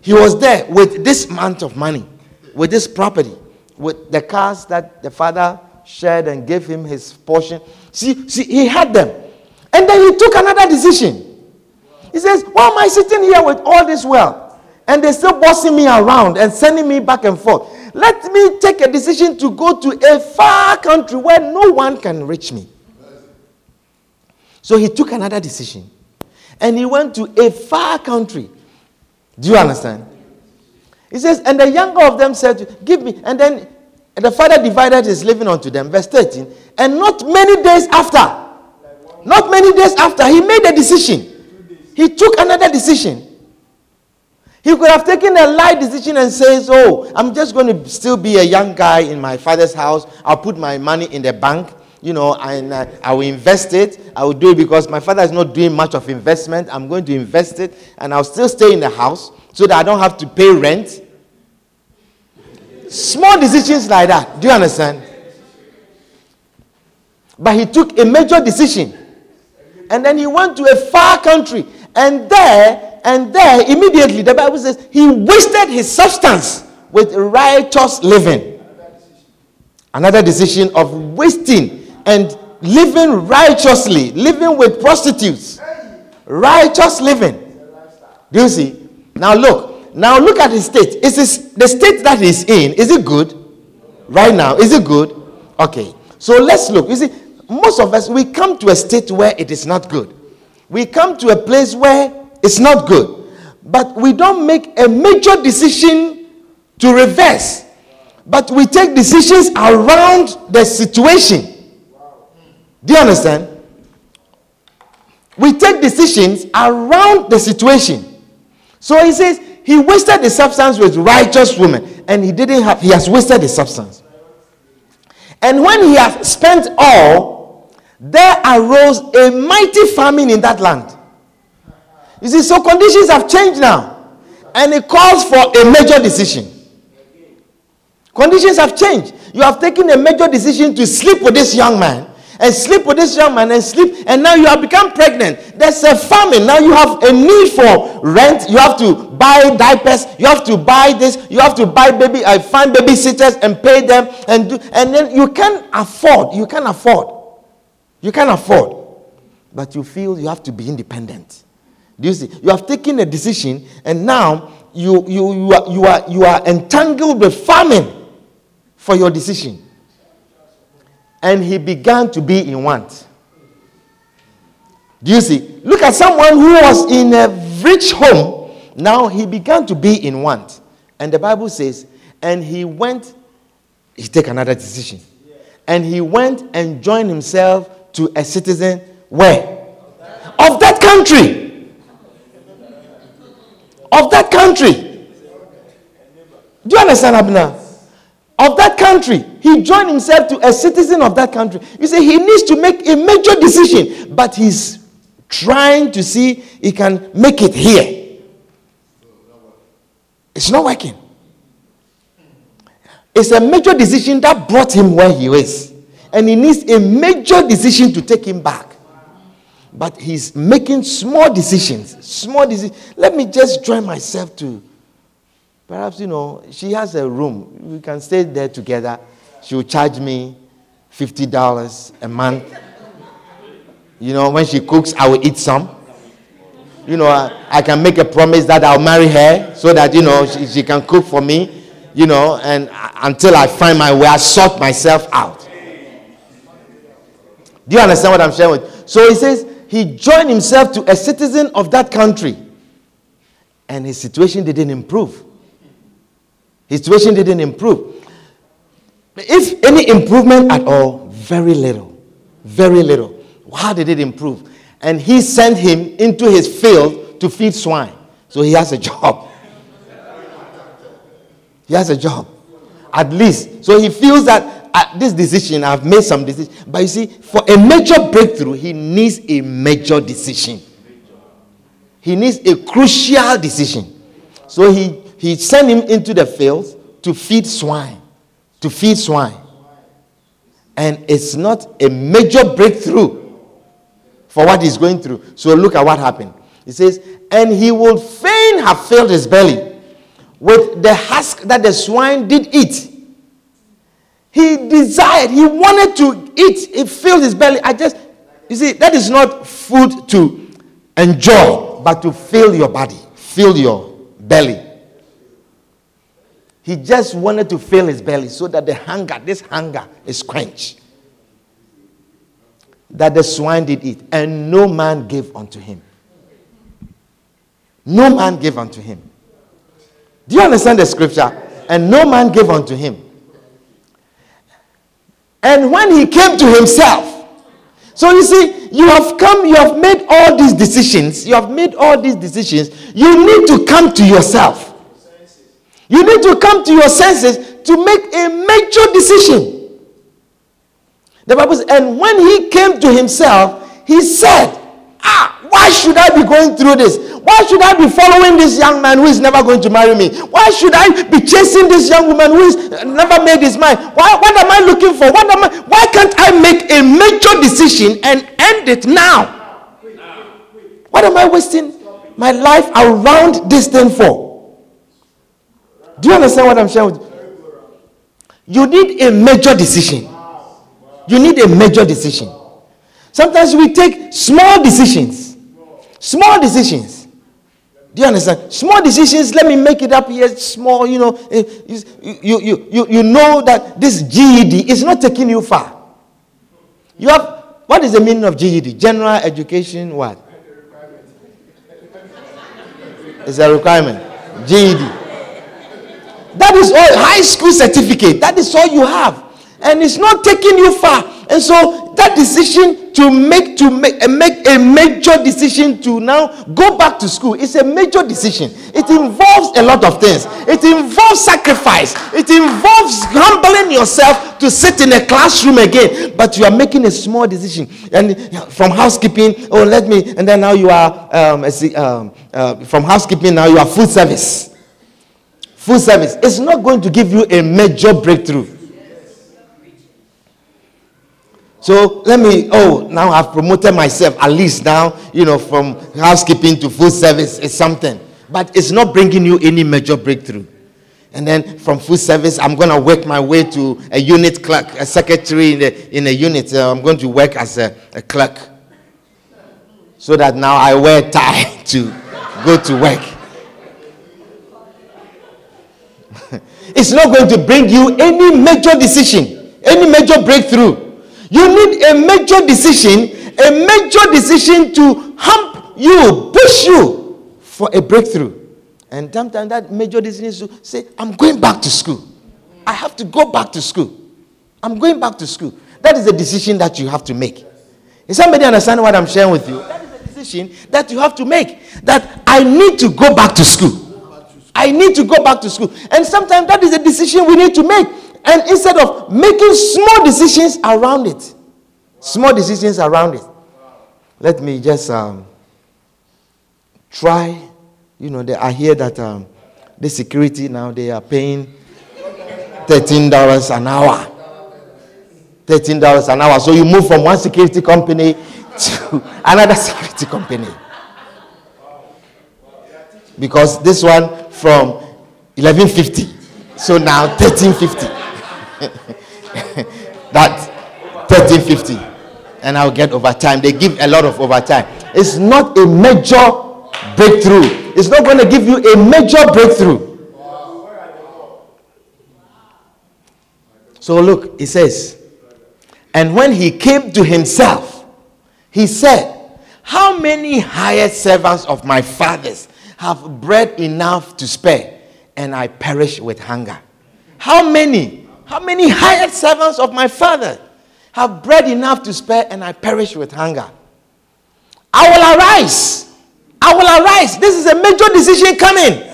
He was there with this amount of money, with this property, with the cars that the father shared and gave him his portion. See, see, he had them. And then he took another decision. He says, Why am I sitting here with all this wealth? And they're still bossing me around and sending me back and forth. Let me take a decision to go to a far country where no one can reach me. So he took another decision. And he went to a far country. Do you understand? He says, and the younger of them said, Give me. And then the father divided his living unto them. Verse 13. And not many days after, not many days after, he made a decision. He took another decision. He could have taken a light decision and says, "Oh, I'm just going to still be a young guy in my father's house. I'll put my money in the bank, you know, and uh, I will invest it. I will do it because my father is not doing much of investment. I'm going to invest it, and I'll still stay in the house so that I don't have to pay rent." Small decisions like that. Do you understand? But he took a major decision. And then he went to a far country. And there, and there, immediately, the Bible says, he wasted his substance with righteous living. Another decision of wasting and living righteously, living with prostitutes. Righteous living. Do you see? Now look. Now look at his state. Is this the state that he's in? Is it good? Right now, is it good? Okay. So let's look. You see, most of us we come to a state where it is not good. We come to a place where it's not good. But we don't make a major decision to reverse. But we take decisions around the situation. Do you understand? We take decisions around the situation. So he says he wasted the substance with righteous women, and he didn't have, he has wasted the substance. And when he has spent all, there arose a mighty famine in that land. You see, so conditions have changed now, and it calls for a major decision. Conditions have changed. You have taken a major decision to sleep with this young man and sleep with this young man and sleep, and now you have become pregnant. There's a famine. Now you have a need for rent. You have to buy diapers. You have to buy this. You have to buy baby, I find babysitters and pay them, and do, and then you can't afford. You can't afford. You can't afford, but you feel you have to be independent. Do you see? You have taken a decision, and now you you you are you are you are entangled with famine for your decision and he began to be in want. Do you see? Look at someone who was in a rich home. Now he began to be in want. And the Bible says, and he went, he take another decision. And he went and joined himself to a citizen where? Of that country. Of that country. Do you understand, Abner? Of that country. He joined himself to a citizen of that country. You see, he needs to make a major decision, but he's trying to see he can make it here. It's not working. It's a major decision that brought him where he is. And he needs a major decision to take him back. But he's making small decisions. Small decisions. Let me just join myself to perhaps, you know, she has a room. We can stay there together. She will charge me $50 a month. You know, when she cooks, I will eat some. You know, I, I can make a promise that I'll marry her so that, you know, she, she can cook for me, you know, and until I find my way, I sort myself out. Do you understand what I'm sharing with? So he says he joined himself to a citizen of that country, and his situation didn't improve. His situation didn't improve. If any improvement at all, very little. Very little. How did it improve? And he sent him into his field to feed swine. So he has a job. He has a job. At least. So he feels that at this decision, I've made some decisions. But you see, for a major breakthrough, he needs a major decision. He needs a crucial decision. So he, he sent him into the fields to feed swine. To feed swine. And it's not a major breakthrough for what he's going through. So look at what happened. He says, And he would fain have filled his belly with the husk that the swine did eat. He desired, he wanted to eat, it filled his belly. I just, you see, that is not food to enjoy, but to fill your body, fill your belly. He just wanted to fill his belly so that the hunger, this hunger, is quenched. That the swine did eat, and no man gave unto him. No man gave unto him. Do you understand the scripture? And no man gave unto him. And when he came to himself, so you see, you have come, you have made all these decisions, you have made all these decisions. You need to come to yourself. You need to come to your senses to make a major decision. The Bible says, and when he came to himself, he said, Ah, why should I be going through this? Why should I be following this young man who is never going to marry me? Why should I be chasing this young woman who is uh, never made his mind? Why, what am I looking for? What am I, why can't I make a major decision and end it now? What am I wasting my life around this thing for? Do you understand what I'm you? You need a major decision. You need a major decision. Sometimes we take small decisions. Small decisions. Do you understand? Small decisions, let me make it up here, small, you know. eh, You, you, you, you, know that this GED is not taking you far. You have, what is the meaning of GED? General Education, what? It's a requirement. GED. That is all, high school certificate. That is all you have. And it's not taking you far. And so that decision to make to make, make a major decision to now go back to school is a major decision. It involves a lot of things. It involves sacrifice. It involves humbling yourself to sit in a classroom again. But you are making a small decision. And from housekeeping, oh let me, and then now you are um, um, uh, from housekeeping now you are food service food service it's not going to give you a major breakthrough so let me oh now i've promoted myself at least now you know from housekeeping to food service is something. But it's not bringing you any major breakthrough. And then from food service i'm going to work my way to a unit clerk a secretary in, the, in a unit. Uh, i'm going to work as a, a clerk. So that now i wear tie to go to work. It's not going to bring you any major decision, any major breakthrough. You need a major decision, a major decision to hump you, push you for a breakthrough. And sometimes that major decision is to say, I'm going back to school. I have to go back to school. I'm going back to school. That is a decision that you have to make. Is somebody understand what I'm sharing with you? That is a decision that you have to make. That I need to go back to school. I need to go back to school. And sometimes that is a decision we need to make. And instead of making small decisions around it, small decisions around it, let me just um, try. You know, I hear that um, the security now they are paying thirteen dollars an hour. Thirteen dollars an hour. So you move from one security company to another security company because this one from 1150 so now 1350 that 1350 and i'll get overtime. They give a lot of overtime. It's not a major breakthrough. It's not going to give you a major breakthrough. So look he says and when he came to himself he said how many hired servants of my father's have bread enough to spare, and I perish with hunger. How many How many hired servants of my father have bread enough to spare and I perish with hunger? I will arise. I will arise. This is a major decision coming.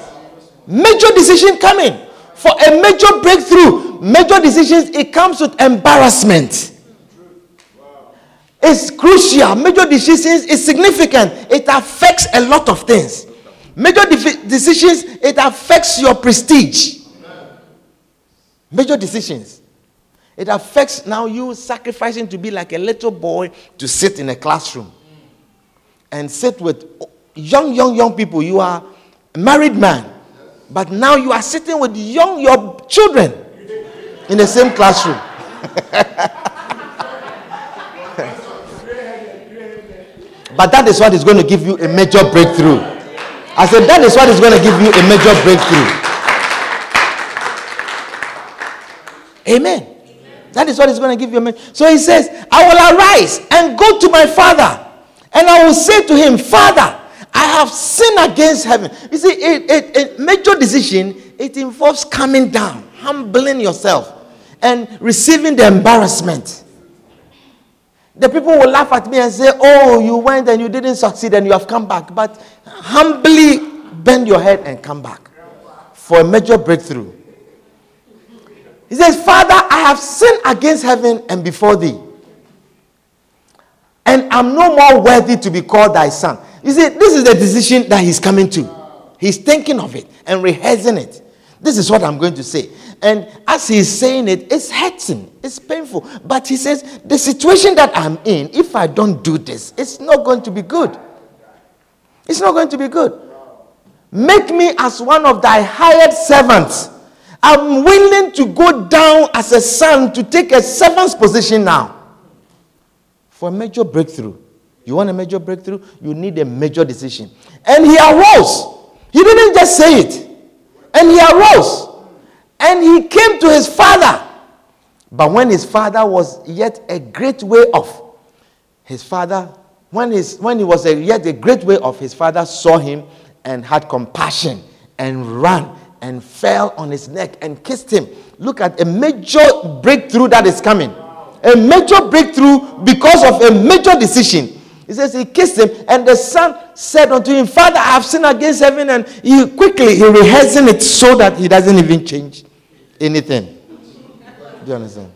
Major decision coming. For a major breakthrough, major decisions, it comes with embarrassment. It's crucial. Major decisions is significant. It affects a lot of things. Major defi- decisions, it affects your prestige. Major decisions. It affects now you sacrificing to be like a little boy to sit in a classroom and sit with young, young, young people. You are a married man, but now you are sitting with young, your children in the same classroom. but that is what is going to give you a major breakthrough. I said, that is what is going to give you a major breakthrough. Amen. That is what is going to give you a major. So he says, I will arise and go to my father, and I will say to him, Father, I have sinned against heaven. You see, a, a major decision, it involves coming down, humbling yourself, and receiving the embarrassment. The people will laugh at me and say, Oh, you went and you didn't succeed and you have come back. But humbly bend your head and come back for a major breakthrough. He says, Father, I have sinned against heaven and before thee. And I'm no more worthy to be called thy son. You see, this is the decision that he's coming to. He's thinking of it and rehearsing it. This is what I'm going to say. And as he's saying it, it's hurting, it's painful. But he says, The situation that I'm in, if I don't do this, it's not going to be good. It's not going to be good. Make me as one of thy hired servants. I'm willing to go down as a son to take a servant's position now. For a major breakthrough. You want a major breakthrough? You need a major decision. And he arose. He didn't just say it. And he arose. And he came to his father. But when his father was yet a great way off, his father, when, his, when he was a, yet a great way off, his father saw him and had compassion and ran and fell on his neck and kissed him. Look at a major breakthrough that is coming. A major breakthrough because of a major decision. He says he kissed him, and the son said unto him, Father, I have sinned against heaven. And he quickly he rehearsing it so that he doesn't even change anything. Do you understand?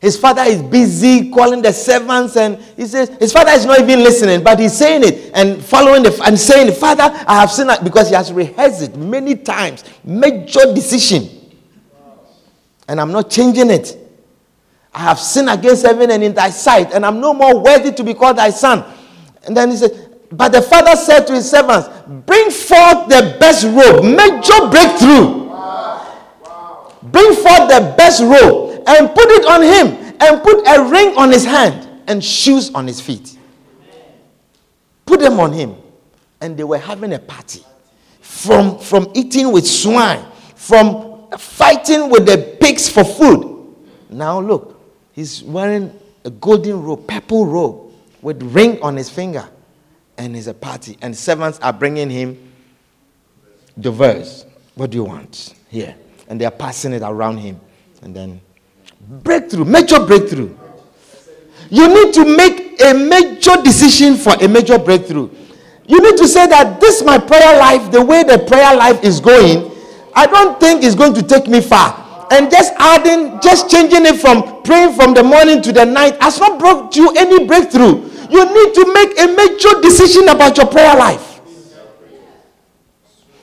His father is busy calling the servants, and he says his father is not even listening, but he's saying it and following the and saying, "Father, I have sinned," because he has rehearsed it many times. Major decision, and I'm not changing it. I have sinned against heaven and in thy sight, and I'm no more worthy to be called thy son. And then he said, But the father said to his servants, Bring forth the best robe, major breakthrough. Bring forth the best robe and put it on him, and put a ring on his hand and shoes on his feet. Put them on him. And they were having a party from, from eating with swine, from fighting with the pigs for food. Now, look, he's wearing a golden robe, purple robe, with ring on his finger. And it's a party. And servants are bringing him the verse. What do you want? Here. And they are passing it around him. And then breakthrough, major breakthrough. You need to make a major decision for a major breakthrough. You need to say that this my prayer life, the way the prayer life is going, I don't think it's going to take me far. And just adding, just changing it from praying from the morning to the night has not brought you any breakthrough. You need to make a major decision about your prayer life.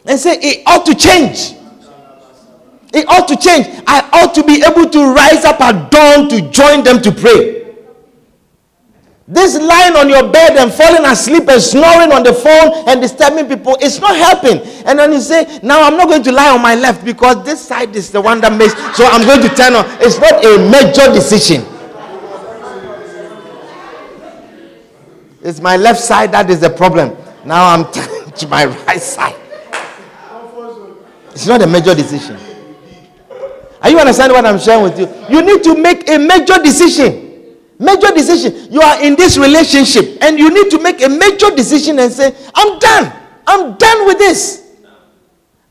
And say it ought to change. It ought to change. I ought to be able to rise up at dawn to join them to pray. This lying on your bed and falling asleep and snoring on the phone and disturbing people, it's not helping. And then you say, Now I'm not going to lie on my left because this side is the one that makes, so I'm going to turn on. It's not a major decision. It's my left side that is the problem. Now I'm turning to my right side. It's not a major decision. Are you understanding what I'm sharing with you? You need to make a major decision. Major decision. You are in this relationship and you need to make a major decision and say, I'm done. I'm done with this.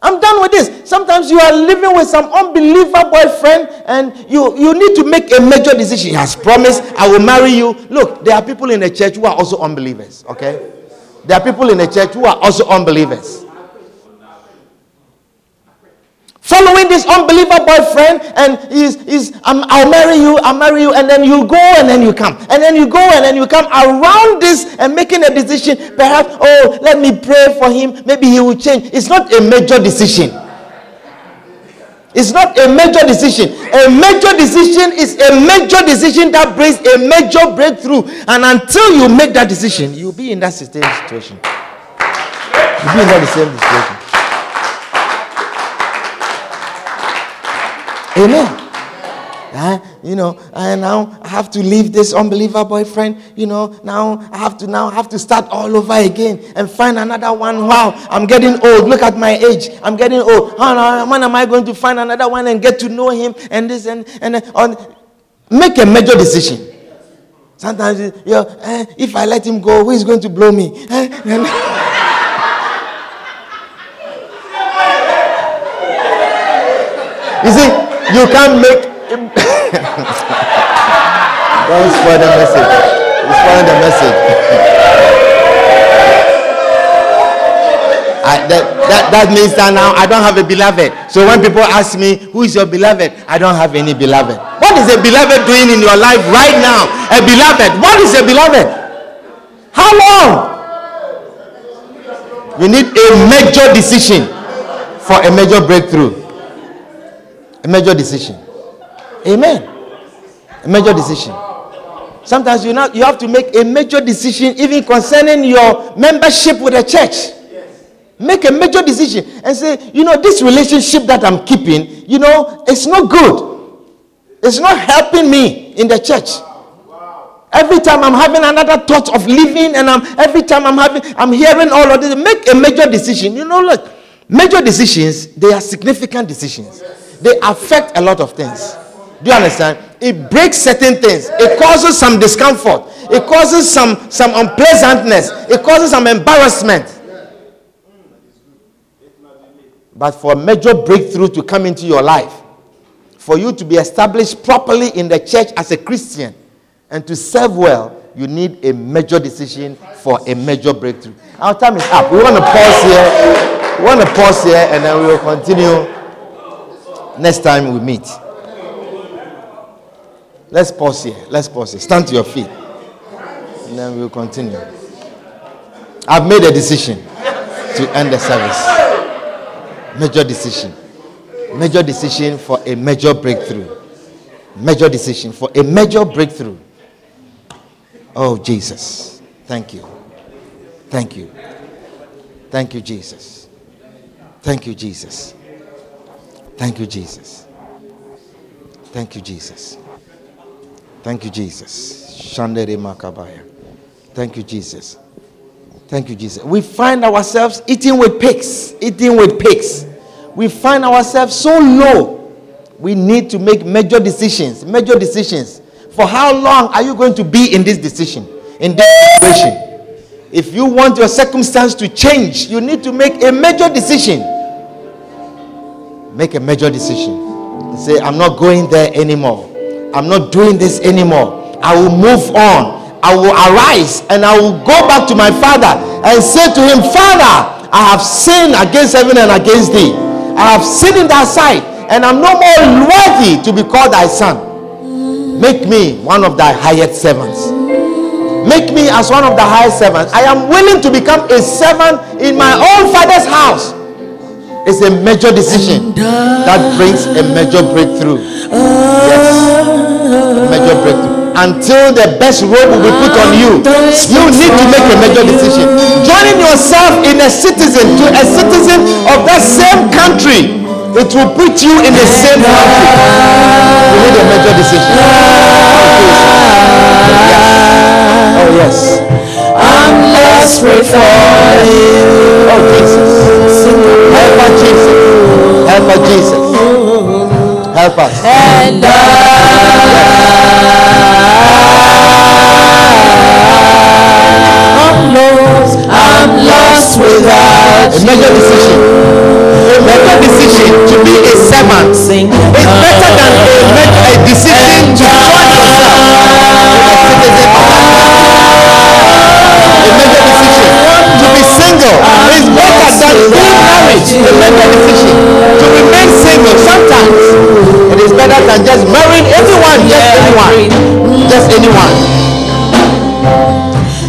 I'm done with this. Sometimes you are living with some unbeliever boyfriend and you, you need to make a major decision. He has promised, I will marry you. Look, there are people in the church who are also unbelievers, okay? There are people in the church who are also unbelievers following this unbeliever boyfriend and he's, he's I'll marry you, I'll marry you, and then you go and then you come. And then you go and then you come around this and making a decision. Perhaps, oh, let me pray for him. Maybe he will change. It's not a major decision. It's not a major decision. A major decision is a major decision that brings a major breakthrough. And until you make that decision, you'll be in that same situation. You'll be in that same situation. Amen. Uh, you know, and now I have to leave this unbeliever boyfriend. You know, now I have to now have to start all over again and find another one. Wow, I'm getting old. Look at my age. I'm getting old. How, when am I going to find another one and get to know him and this and and on? Make a major decision. Sometimes, you eh, if I let him go, who is going to blow me? Eh? you see, you can't make. Don't spoil the message. Spoil the message. I, that, that, that means that now I don't have a beloved. So when people ask me, who is your beloved? I don't have any beloved. What is a beloved doing in your life right now? A beloved. What is a beloved? How long? You need a major decision for a major breakthrough. A major decision. Amen. A major decision. Sometimes you, not, you have to make a major decision even concerning your membership with the church. Make a major decision and say, you know, this relationship that I'm keeping, you know, it's not good. It's not helping me in the church. Every time I'm having another thought of leaving, and I'm every time I'm having, I'm hearing all of this. Make a major decision. You know, look, major decisions, they are significant decisions they affect a lot of things. Do you understand? It breaks certain things. It causes some discomfort. It causes some, some unpleasantness. It causes some embarrassment. But for a major breakthrough to come into your life, for you to be established properly in the church as a Christian and to serve well, you need a major decision for a major breakthrough. Our time is up. We want to pause here. We want to pause here and then we will continue next time we meet. Let's pause here. Let's pause here. Stand to your feet. And then we'll continue. I've made a decision to end the service. Major decision. Major decision for a major breakthrough. Major decision for a major breakthrough. Oh, Jesus. Thank you. Thank you. Thank you, Jesus. Thank you, Jesus. Thank you, Jesus. Thank you, Jesus. Thank you, Jesus. Shandere Makabaya. Thank you, Jesus. Thank you, Jesus. We find ourselves eating with pigs, eating with pigs. We find ourselves so low. We need to make major decisions, major decisions. For how long are you going to be in this decision, in this situation? If you want your circumstance to change, you need to make a major decision make a major decision and say, I'm not going there anymore. I'm not doing this anymore. I will move on. I will arise and I will go back to my father and say to him, Father, I have sinned against heaven and against thee. I have sinned in thy sight, and I'm no more worthy to be called thy son. Make me one of thy hired servants. Make me as one of the highest servants. I am willing to become a servant in my own father's house. It's a major decision that brings a major breakthrough. Yes, major breakthrough. Until the best robe will be put on you, you need to make a major decision. Joining yourself in a citizen to a citizen of that same country, it will put you in the same country. You need a major decision. Yes. Oh yes pray for you. Oh, Jesus. Help us, Jesus. Help us, Jesus. Help us. And I, am lost. I'm lost without you. Make a decision. Make a decision to be a servant. It's anyone.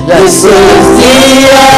This is the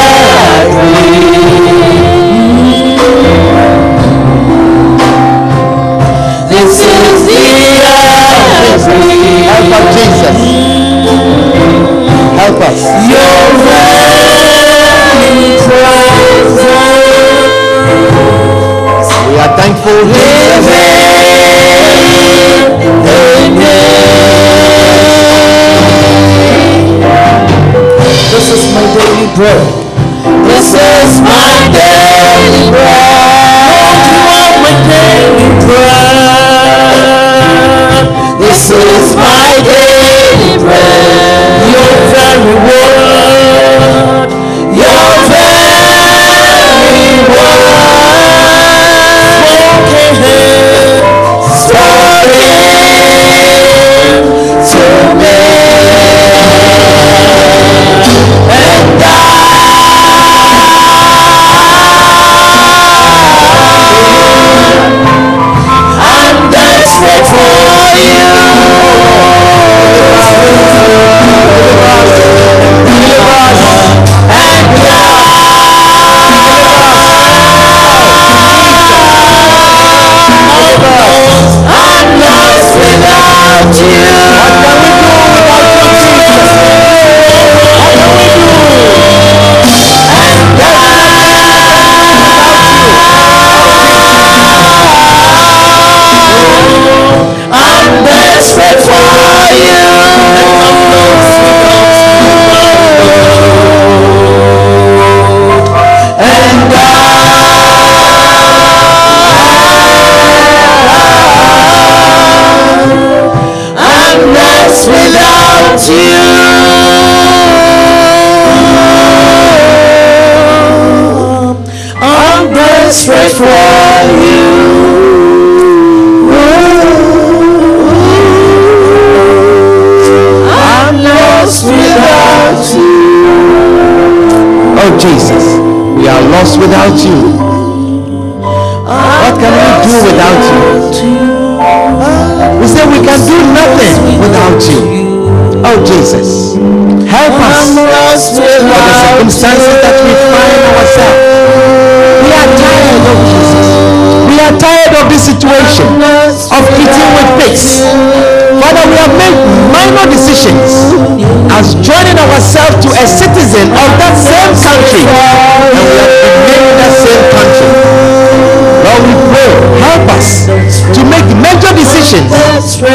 without you.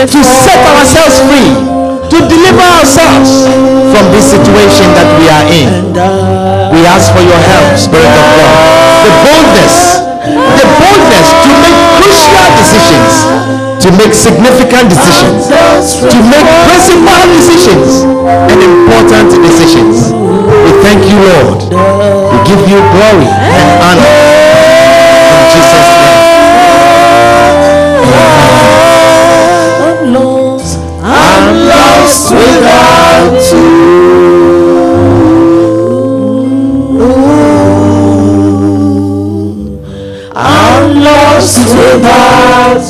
To set ourselves free, to deliver ourselves from this situation that we are in. We ask for your help, Spirit of God. The boldness, the boldness to make crucial decisions, to make significant decisions, to make principal decisions and important decisions. We thank you, Lord. We give you glory and honor.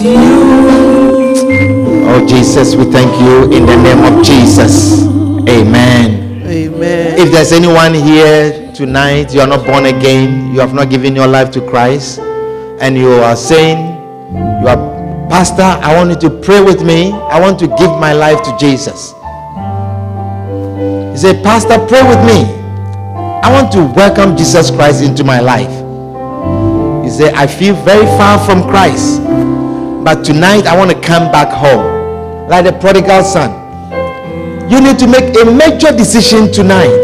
You. Oh, Jesus, we thank you in the name of Jesus. Amen. Amen. If there's anyone here tonight, you are not born again, you have not given your life to Christ, and you are saying, You are Pastor, I want you to pray with me. I want to give my life to Jesus. He said, Pastor, pray with me. I want to welcome Jesus Christ into my life. He said, I feel very far from Christ, but tonight I want to come back home, like the prodigal son. You need to make a major decision tonight.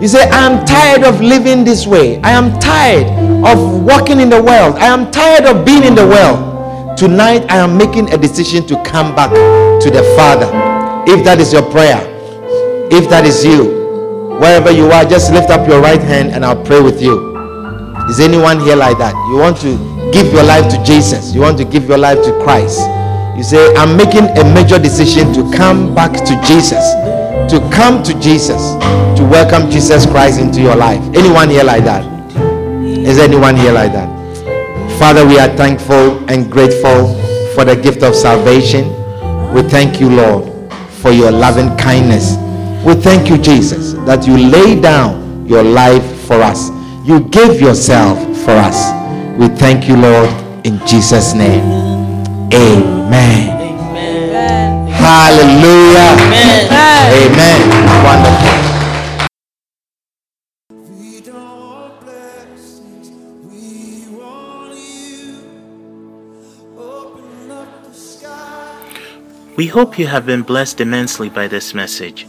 You say, I am tired of living this way. I am tired of walking in the world. I am tired of being in the world. Tonight, I am making a decision to come back to the Father. If that is your prayer, if that is you, wherever you are, just lift up your right hand and I'll pray with you. Is anyone here like that? You want to give your life to Jesus, you want to give your life to Christ. You say, I'm making a major decision to come back to Jesus, to come to Jesus, to welcome Jesus Christ into your life. Anyone here like that? Is anyone here like that? Father, we are thankful and grateful for the gift of salvation. We thank you, Lord, for your loving kindness. We thank you, Jesus, that you lay down your life for us. You gave yourself for us. We thank you, Lord, in Jesus' name. Amen. Amen. Hallelujah. Amen. Amen. Wonderful. The sky. We hope you have been blessed immensely by this message.